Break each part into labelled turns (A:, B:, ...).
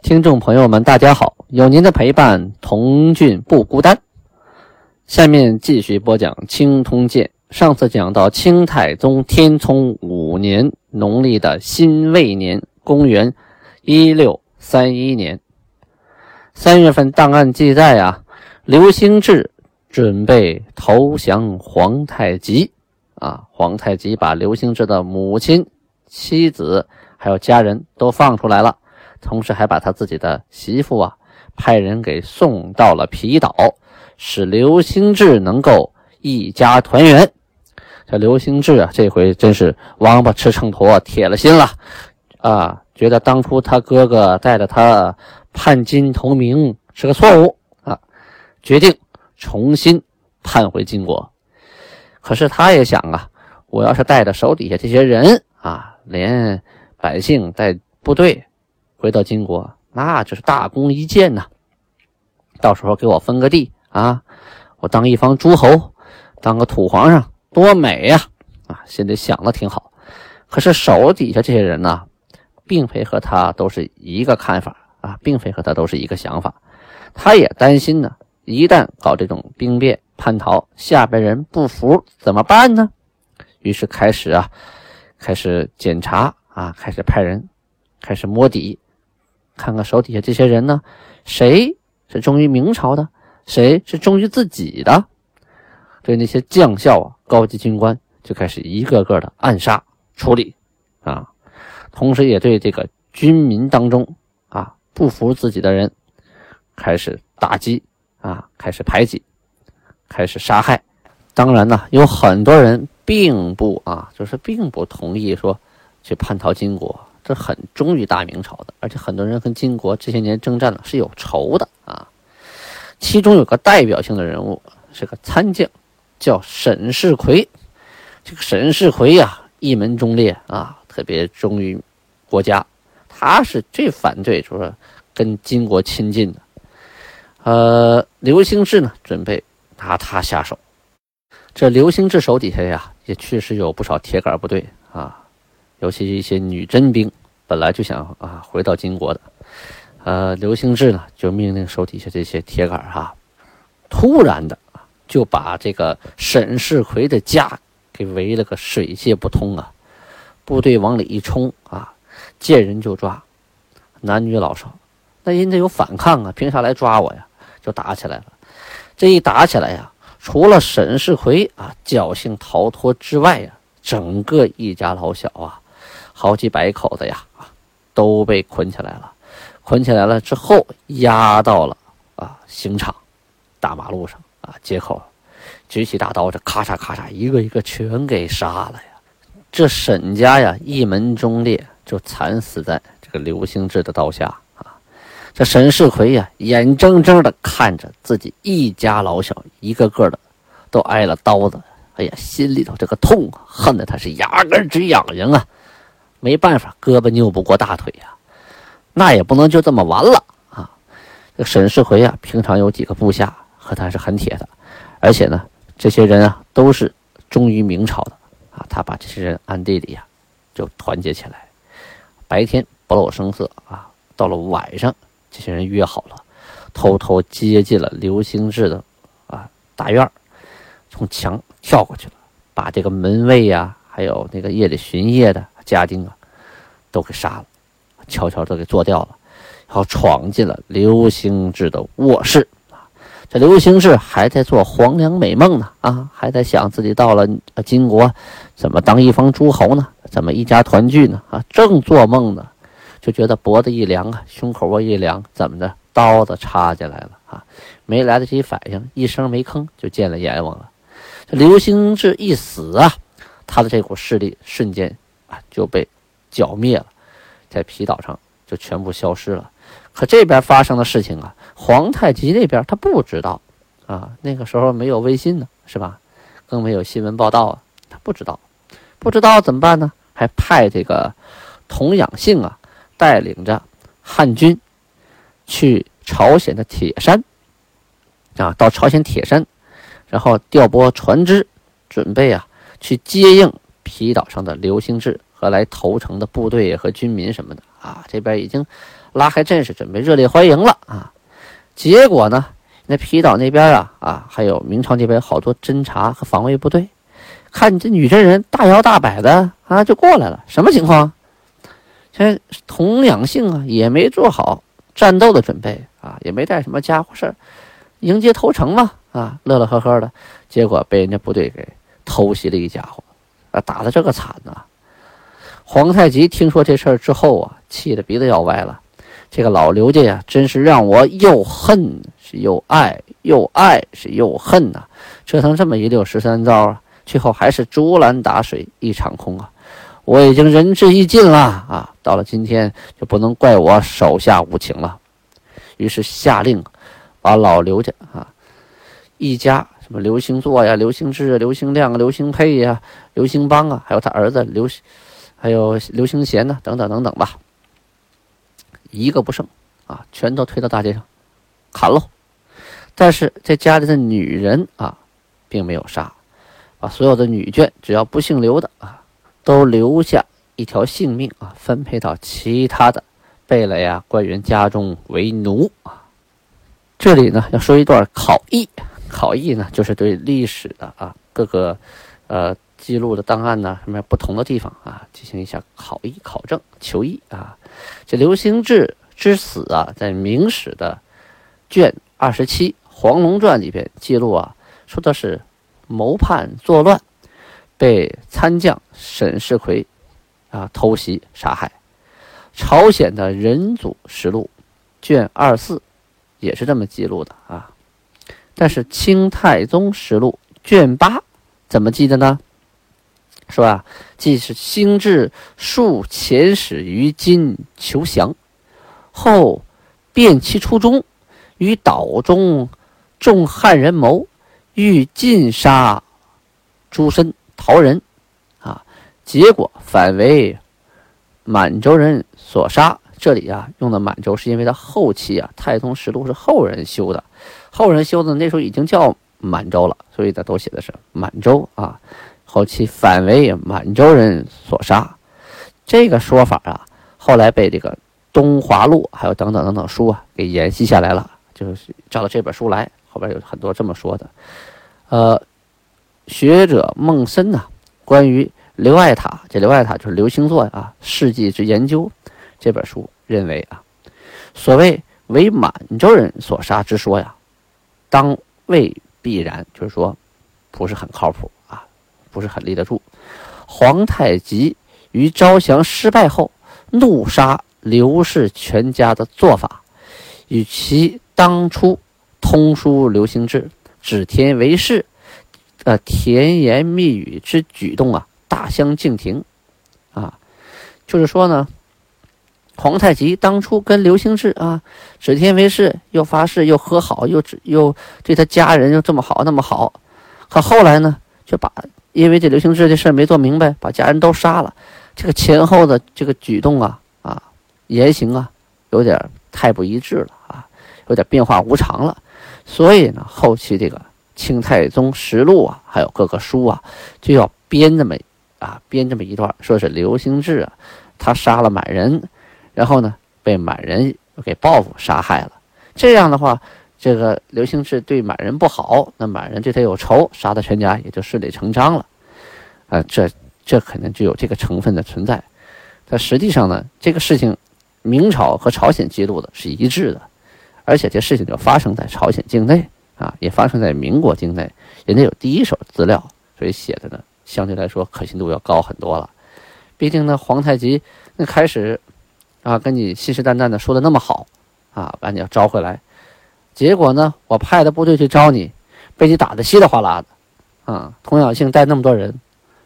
A: 听众朋友们，大家好！有您的陪伴，童俊不孤单。下面继续播讲《清通鉴》。上次讲到清太宗天聪五年农历的辛未年，公元一六三一年三月份，档案记载啊，刘兴志准备投降皇太极啊。皇太极把刘兴志的母亲、妻子还有家人都放出来了。同时还把他自己的媳妇啊派人给送到了皮岛，使刘兴志能够一家团圆。这刘兴志啊，这回真是王八吃秤砣，铁了心了啊！觉得当初他哥哥带着他叛金投明是个错误啊，决定重新叛回金国。可是他也想啊，我要是带着手底下这些人啊，连百姓带部队。回到金国，那就是大功一件呐！到时候给我分个地啊，我当一方诸侯，当个土皇上，多美呀！啊，心里想的挺好。可是手底下这些人呢，并非和他都是一个看法啊，并非和他都是一个想法。他也担心呢，一旦搞这种兵变叛逃，下边人不服怎么办呢？于是开始啊，开始检查啊，开始派人，开始摸底。看看手底下这些人呢，谁是忠于明朝的，谁是忠于自己的？对那些将校啊、高级军官，就开始一个个的暗杀处理啊。同时，也对这个军民当中啊不服自己的人，开始打击啊，开始排挤，开始杀害。当然呢，有很多人并不啊，就是并不同意说去叛逃金国。是很忠于大明朝的，而且很多人跟金国这些年征战了是有仇的啊。其中有个代表性的人物是个参将，叫沈世奎。这个沈世奎呀，一门忠烈啊，特别忠于国家。他是最反对，就是跟金国亲近的。呃，刘兴志呢，准备拿他下手。这刘兴志手底下呀，也确实有不少铁杆部队啊，尤其是一些女真兵。本来就想啊回到金国的，呃，刘兴志呢就命令手底下这些铁杆哈，突然的就把这个沈世奎的家给围了个水泄不通啊！部队往里一冲啊，见人就抓，男女老少，那人家有反抗啊，凭啥来抓我呀？就打起来了。这一打起来呀，除了沈世奎啊侥幸逃脱之外呀，整个一家老小啊。好几百口子呀，都被捆起来了。捆起来了之后，押到了啊刑场，大马路上啊街口，举起大刀，这咔嚓咔嚓，一个一个全给杀了呀。这沈家呀，一门忠烈就惨死在这个刘兴志的刀下啊。这沈世奎呀，眼睁睁的看着自己一家老小一个个的都挨了刀子，哎呀，心里头这个痛啊，恨得他是牙根直痒痒啊。没办法，胳膊拗不过大腿呀，那也不能就这么完了啊！这沈世奎啊，平常有几个部下和他是很铁的，而且呢，这些人啊都是忠于明朝的啊。他把这些人暗地里呀就团结起来，白天不露声色啊，到了晚上，这些人约好了，偷偷接近了刘兴志的啊大院从墙跳过去了，把这个门卫呀，还有那个夜里巡夜的。家丁啊，都给杀了，悄悄的给做掉了，然后闯进了刘兴志的卧室啊。这刘兴志还在做黄粱美梦呢啊，还在想自己到了金国怎么当一方诸侯呢？怎么一家团聚呢？啊，正做梦呢，就觉得脖子一凉啊，胸口窝一凉，怎么的？刀子插进来了啊！没来得及反应，一声没吭就见了阎王了。这刘兴志一死啊，他的这股势力瞬间。啊，就被剿灭了，在皮岛上就全部消失了。可这边发生的事情啊，皇太极那边他不知道啊，那个时候没有微信呢，是吧？更没有新闻报道啊，他不知道，不知道怎么办呢？还派这个童养性啊，带领着汉军去朝鲜的铁山啊，到朝鲜铁山，然后调拨船只，准备啊去接应皮岛上的刘兴志和来投诚的部队和军民什么的啊，这边已经拉开阵势，准备热烈欢迎了啊。结果呢？那皮岛那边啊啊，还有明朝这边好多侦察和防卫部队，看你这女真人大摇大摆的啊，就过来了。什么情况？这童养性啊，也没做好战斗的准备啊，也没带什么家伙事，迎接投诚嘛啊，乐乐呵呵的。结果被人家部队给偷袭了一家伙，打的这个惨呐！皇太极听说这事儿之后啊，气得鼻子要歪了。这个老刘家呀，真是让我又恨是又爱，又爱是又恨呐！折腾这么一溜十三招啊，最后还是竹篮打水一场空啊！我已经仁至义尽了啊！到了今天就不能怪我手下无情了。于是下令把老刘家啊一家什么刘兴作呀、刘兴志、刘兴亮啊、刘兴佩呀、刘兴邦啊，还有他儿子刘，还有刘兴贤呢，等等等等吧。一个不剩，啊，全都推到大街上砍喽！但是这家里的女人啊，并没有杀，把所有的女眷，只要不姓刘的啊，都留下一条性命啊，分配到其他的贝勒呀、官员家中为奴啊。这里呢，要说一段考异，考异呢，就是对历史的啊各个呃记录的档案呢，什么不同的地方啊，进行一下考异、考证、求异啊。这刘兴志之死啊，在《明史》的卷二十七《黄龙传》里边记录啊，说的是谋叛作乱，被参将沈世奎啊偷袭杀害。朝鲜的仁祖实录卷二四也是这么记录的啊。但是清太宗实录卷八怎么记的呢？是吧？既是兴至数遣使于今求降，后变其初衷，于岛中众汉人谋，欲尽杀诸身逃人，啊，结果反为满洲人所杀。这里啊，用的满洲是因为他后期啊，《太宗实录》是后人修的，后人修的那时候已经叫满洲了，所以他都写的是满洲啊。后期反为满洲人所杀，这个说法啊，后来被这个《东华录》还有等等等等书啊给沿袭下来了，就是照着这本书来，后边有很多这么说的。呃，学者孟森呐，关于刘爱塔，这刘爱塔就是刘星座啊，《世纪之研究》这本书认为啊，所谓为满洲人所杀之说呀，当未必然，就是说不是很靠谱啊。不是很立得住。皇太极于招降失败后，怒杀刘氏全家的做法，与其当初通书刘兴志、指天为誓、呃甜言蜜语之举动啊，大相径庭。啊，就是说呢，皇太极当初跟刘兴志啊，指天为誓，又发誓，又和好，又又对他家人又这么好那么好，可后来呢，就把。因为这刘兴志这事没做明白，把家人都杀了，这个前后的这个举动啊啊言行啊，有点太不一致了啊，有点变化无常了。所以呢，后期这个《清太宗实录》啊，还有各个书啊，就要编这么啊编这么一段，说是刘兴志啊，他杀了满人，然后呢被满人给报复杀害了。这样的话。这个刘兴志对满人不好，那满人对他有仇，杀他全家也就顺理成章了。啊，这这可能就有这个成分的存在。但实际上呢，这个事情明朝和朝鲜记录的是一致的，而且这事情就发生在朝鲜境内啊，也发生在民国境内，人家有第一手资料，所以写的呢相对来说可信度要高很多了。毕竟呢，皇太极那开始啊跟你信誓旦旦的说的那么好啊，把你要招回来。结果呢？我派的部队去招你，被你打得稀里哗啦的，啊！童养性带那么多人，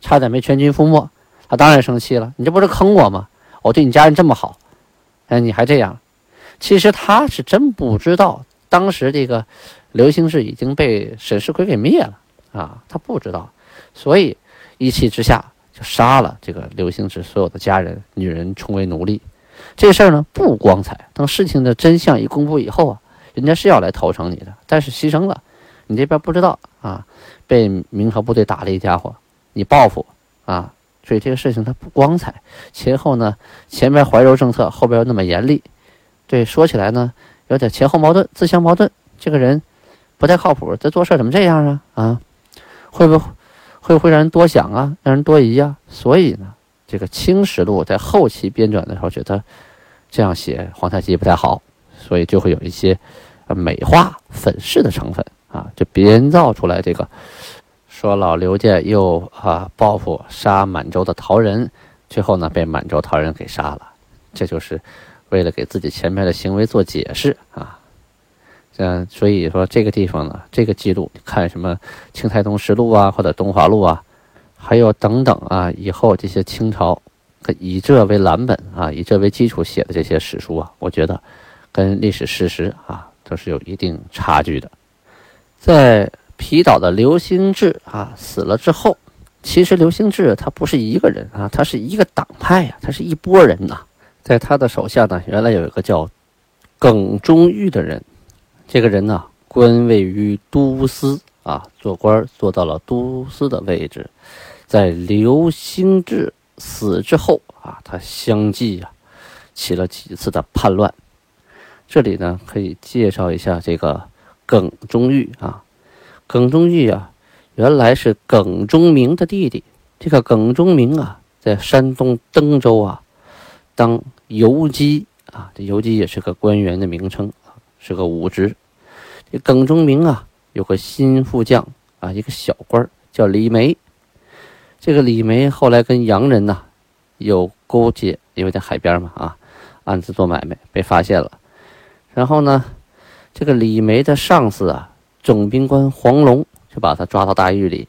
A: 差点没全军覆没，他当然生气了。你这不是坑我吗？我对你家人这么好，哎，你还这样？其实他是真不知道
B: 当时这个刘兴志已经被沈世奎给灭了啊，他不知道，所以一气之下就杀了这个刘兴志所有的家人、女人，充为奴隶。这事儿呢不光彩，等事情的真相一公布以后啊，人家是要来投诚你的，但是牺牲了，你这边不知道啊，被明朝部队打了一家伙，你报复啊。所以这个事情它不光彩，前后呢，前面怀柔政策，后边又那么严厉，对，说起来呢，有点前后矛盾，自相矛盾。这个人不太靠谱，这做事怎么这样啊？啊，会不会会不会让人多想啊，让人多疑啊？所以呢，这个《清史录》在后期编纂的时候，觉得这样写皇太极不太好，所以就会有一些美化、粉饰的成分啊，就编造出来这个。说老刘家又啊报复杀满洲的陶人，最后呢被满洲陶人给杀了，这就是为了给自己前面的行为做解释啊。嗯，所以说这个地方呢，这个记录看什么《清太宗实录》啊，或者《东华录》啊，还有等等啊，以后这些清朝以这为蓝本啊，以这为基础写的这些史书啊，我觉得跟历史事实啊都是有一定差距的，在。皮岛的刘兴志啊死了之后，其实刘兴志他不是一个人啊，他是一个党派呀，他是一拨人呐。在他的手下呢，原来有一个叫耿忠玉的人，这个人呢官位于都司啊，做官做到了都司的位置。在刘兴志死之后啊，他相继啊起了几次的叛乱。这里呢可以介绍一下这个耿忠玉啊。耿忠玉啊，原来是耿忠明的弟弟。这个耿忠明啊，在山东登州啊，当游击啊，这游击也是个官员的名称，是个武职。这耿忠明啊，有个新副将啊，一个小官叫李梅。这个李梅后来跟洋人呐有勾结，因为在海边嘛啊，暗自做买卖，被发现了。然后呢，这个李梅的上司啊。总兵官黄龙就把他抓到大狱里。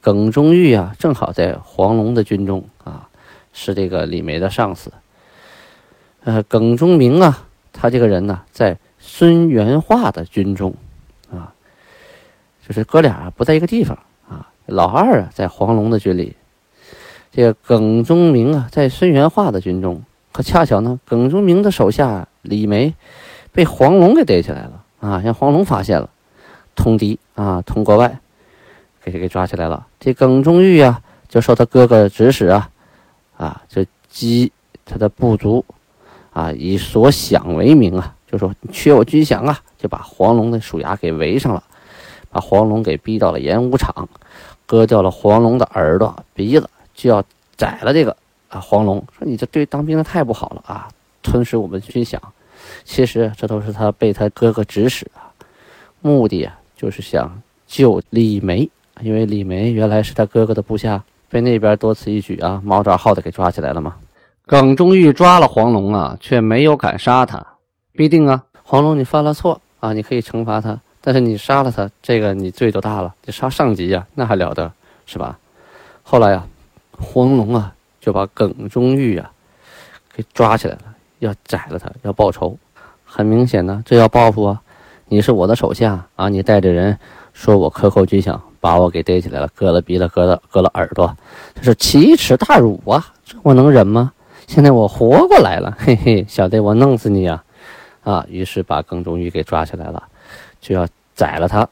B: 耿忠玉啊，正好在黄龙的军中啊，是这个李梅的上司。呃，耿忠明啊，他这个人呢，在孙元化的军中，就是哥俩不在一个地方啊。老二啊，在黄龙的军里，这个耿忠明啊，在孙元化的军中。可恰巧呢，耿忠明的手下李梅被黄龙给逮起来了啊，让黄龙发现了。通敌啊，通国外，给给抓起来了。这耿忠玉啊，就受他哥哥指使啊，啊，就激他的部族啊，以所想为名啊，就说缺我军饷啊，就把黄龙的属衙给围上了，把黄龙给逼到了演武场，割掉了黄龙的耳朵、鼻子，就要宰了这个啊黄龙。说你这对当兵的太不好了啊，吞噬我们军饷。其实这都是他被他哥哥指使啊，目的啊。就是想救李梅，因为李梅原来是他哥哥的部下，被那边多此一举啊，毛爪号的给抓起来了嘛。耿忠玉抓了黄龙啊，却没有敢杀他。必定啊，黄龙你犯了错啊，你可以惩罚他，但是你杀了他，这个你罪就大了，你杀上级呀，那还了得是吧？后来呀，黄龙啊就把耿忠玉啊给抓起来了，要宰了他，要报仇。很明显呢，这要报复啊。你是我的手下啊！你带着人说我克扣军饷，把我给逮起来了，割了鼻子，割了割了耳朵，这是奇耻大辱啊！这我能忍吗？现在我活过来了，嘿嘿，小弟我弄死你呀！啊！于是把耿忠玉给抓起来了，就要宰了他。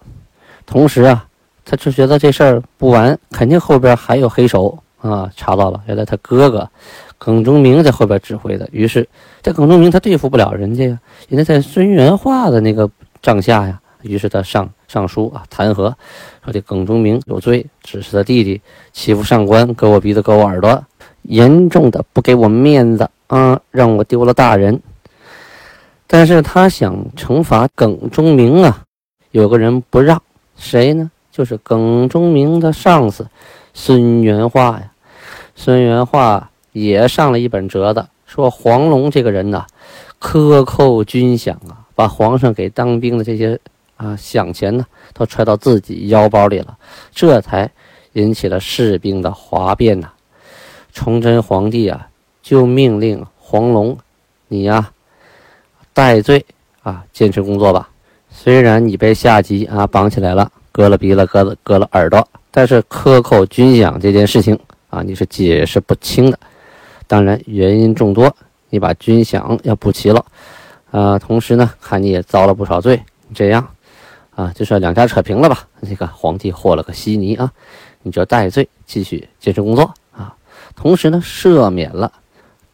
B: 同时啊，他就觉得这事儿不完，肯定后边还有黑手啊！查到了，原来他哥哥耿忠明在后边指挥的。于是这耿忠明他对付不了人家呀，人家在孙元化的那个。帐下呀，于是他上上书啊，弹劾说这耿忠明有罪，指使他弟弟欺负上官，割我鼻子，割我耳朵，严重的不给我面子啊，让我丢了大人。但是他想惩罚耿忠明啊，有个人不让，谁呢？就是耿忠明的上司孙元化呀。孙元化也上了一本折子，说黄龙这个人呐，克扣军饷啊。把皇上给当兵的这些啊饷钱呢，都揣到自己腰包里了，这才引起了士兵的哗变呐。崇祯皇帝啊，就命令黄龙，你呀，戴罪啊，坚持工作吧。虽然你被下级啊绑起来了，割了鼻子，割了割了耳朵，但是克扣军饷这件事情啊，你是解释不清的。当然，原因众多，你把军饷要补齐了，啊，同时呢，看你也遭了不少罪，这样，啊，就算两家扯平了吧。这个皇帝和了个稀泥啊，你就戴罪，继续坚持工作啊。同时呢，赦免了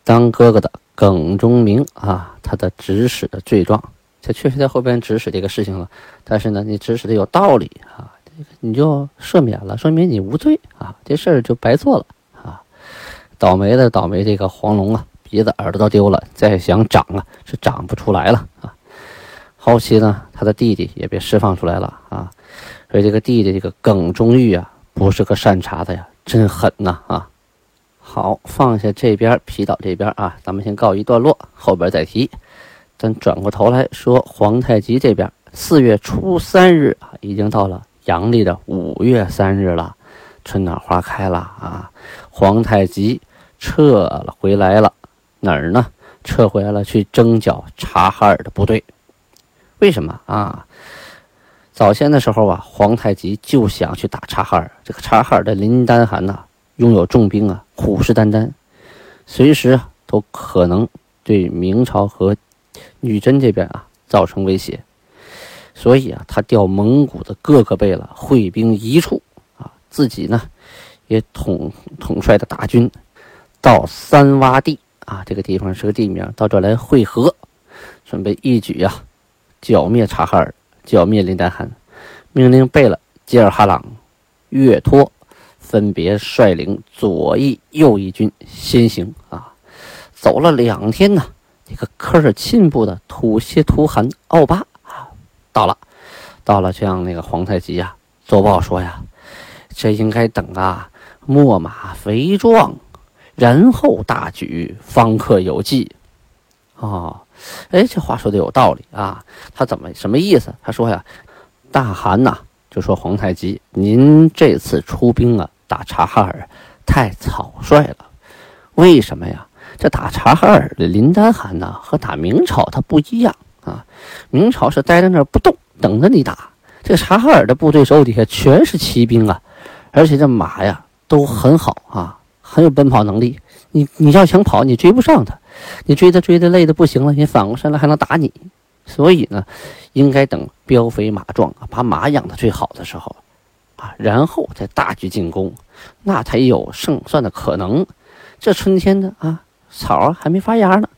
B: 当哥哥的耿忠明啊，他的指使的罪状，他确实在后边指使这个事情了。但是呢，你指使的有道理啊，你就赦免了，说明你无罪啊，这事儿就白做了啊。倒霉的倒霉，这个黄龙啊，鼻子耳朵都丢了，再想长啊是长不出来了啊。后期呢，他的弟弟也被释放出来了啊。所以这个弟弟这个耿忠玉啊，不是个善茬子呀，真狠呐啊。好，放下这边皮岛这边啊，咱们先告一段落，后边再提。咱转过头来说，皇太极这边四月初三日啊，已经到了阳历的五月三日了，春暖花开了啊。皇太极。撤了回来了，哪儿呢？撤回来了，去征剿察哈尔的部队。为什么啊？早先的时候啊，皇太极就想去打察哈尔。这个察哈尔的林丹汗呐，拥有重兵啊，虎视眈眈，随时都可能对明朝和女真这边啊造成威胁。所以啊，他调蒙古的各个贝勒会兵一处啊，自己呢也统统帅的大军。到三洼地啊，这个地方是个地名，到这来会合，准备一举啊剿灭察哈尔，剿灭林丹汗，命令贝勒吉尔哈朗、岳托分别率领左翼、右翼军先行啊。走了两天呢，这个科尔沁部的土谢图汗奥巴啊到了，到了向那个皇太极呀奏报说呀，这应该等啊秣马肥壮。然后大举，方可有计。哦，哎，这话说的有道理啊。他怎么什么意思？他说呀，大汗呐，就说皇太极，您这次出兵啊，打察哈尔太草率了。为什么呀？这打察哈尔的林丹汗呢，和打明朝他不一样啊。明朝是待在那儿不动，等着你打。这察哈尔的部队手底下全是骑兵啊，而且这马呀都很好啊。很有奔跑能力，你你要想跑，你追不上他，你追他追的累的不行了，你反过身来还能打你，所以呢，应该等膘肥马壮啊，把马养的最好的时候，啊，然后再大举进攻，那才有胜算的可能。这春天的啊，草还没发芽呢，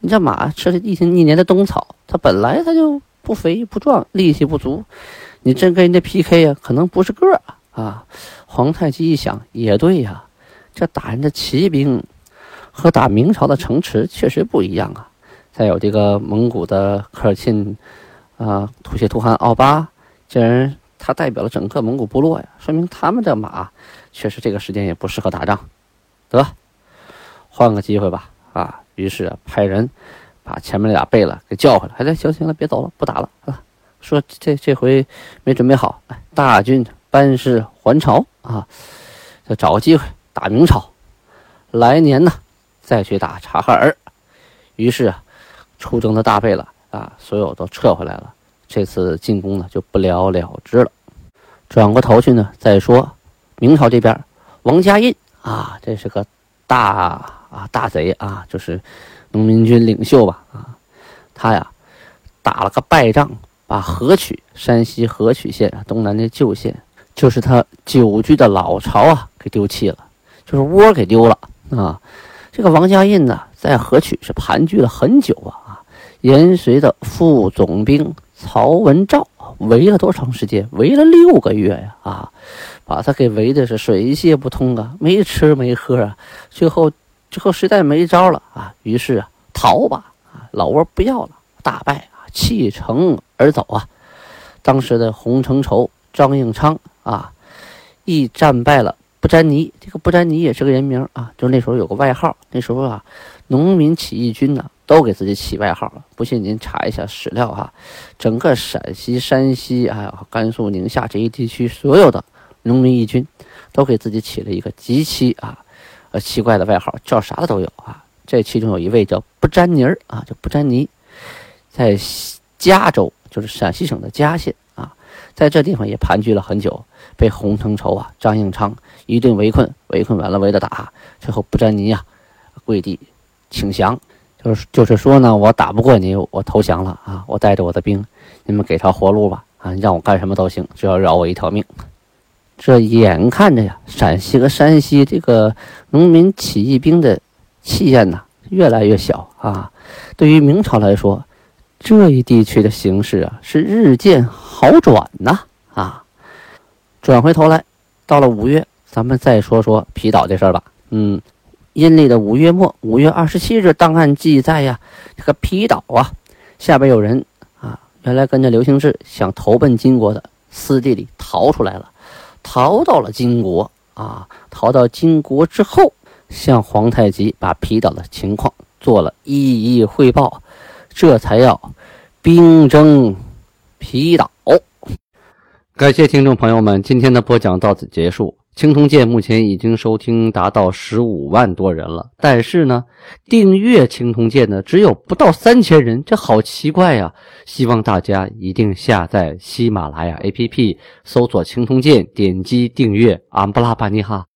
B: 你这马吃了一天一年的冬草，它本来它就不肥不壮，力气不足，你真跟人家 PK 呀，可能不是个儿啊。皇太极一想，也对呀。这打人的骑兵和打明朝的城池确实不一样啊！再有这个蒙古的科尔沁啊，吐谢图汗奥巴这人，他代表了整个蒙古部落呀，说明他们的马确实这个时间也不适合打仗。得换个机会吧啊！于是派人把前面那俩贝勒给叫回来，哎，行行了，别走了，不打了啊！说这这回没准备好，大军班师还朝啊！再找个机会。打明朝，来年呢再去打察哈尔。于是啊，出征的大贝勒啊，所有都撤回来了。这次进攻呢就不了了之了。转过头去呢，再说明朝这边，王家印啊，这是个大啊大贼啊，就是农民军领袖吧啊。他呀打了个败仗，把河曲（山西河曲县东南的旧县）就是他久居的老巢啊给丢弃了。就是窝给丢了啊！这个王家印呢，在河曲是盘踞了很久啊啊！延绥的副总兵曹文照围了多长时间？围了六个月呀啊！把他给围的是水泄不通啊，没吃没喝啊！最后最后实在没招了啊，于是啊逃吧啊！老窝不要了，大败啊，弃城而走啊！当时的洪承畴、张应昌啊，亦战败了。不沾泥，这个不沾泥也是个人名啊，就是那时候有个外号。那时候啊，农民起义军呢都给自己起外号了。不信您查一下史料哈，整个陕西、山西还有甘肃、宁夏这一地区所有的农民义军，都给自己起了一个极其啊呃奇怪的外号，叫啥的都有啊。这其中有一位叫不沾泥儿啊，叫不沾泥，在嘉州就是陕西省的嘉县啊，在这地方也盘踞了很久，被洪承畴啊、张应昌一顿围困，围困完了围着打，最后不沾泥呀，跪地请降，就是就是说呢，我打不过你，我投降了啊，我带着我的兵，你们给条活路吧啊，让我干什么都行，只要饶我一条命。这眼看着呀，陕西和山西这个农民起义兵的气焰呐越来越小啊。对于明朝来说，这一地区的形势啊是日渐好转呐啊。转回头来，到了五月，咱们再说说皮岛这事儿吧。嗯，阴历的五月末，五月二十七日，档案记载呀，这个皮岛啊，下边有人啊，原来跟着刘兴志想投奔金国的，私地里逃出来了。逃到了金国啊！逃到金国之后，向皇太极把皮岛的情况做了一一汇报，这才要兵征皮岛。感谢听众朋友们，今天的播讲到此结束。青铜剑目前已经收听达到十五万多人了，但是呢，订阅青铜剑呢只有不到三千人，这好奇怪呀！希望大家一定下载喜马拉雅 APP，搜索青铜剑，点击订阅。安布拉巴尼哈。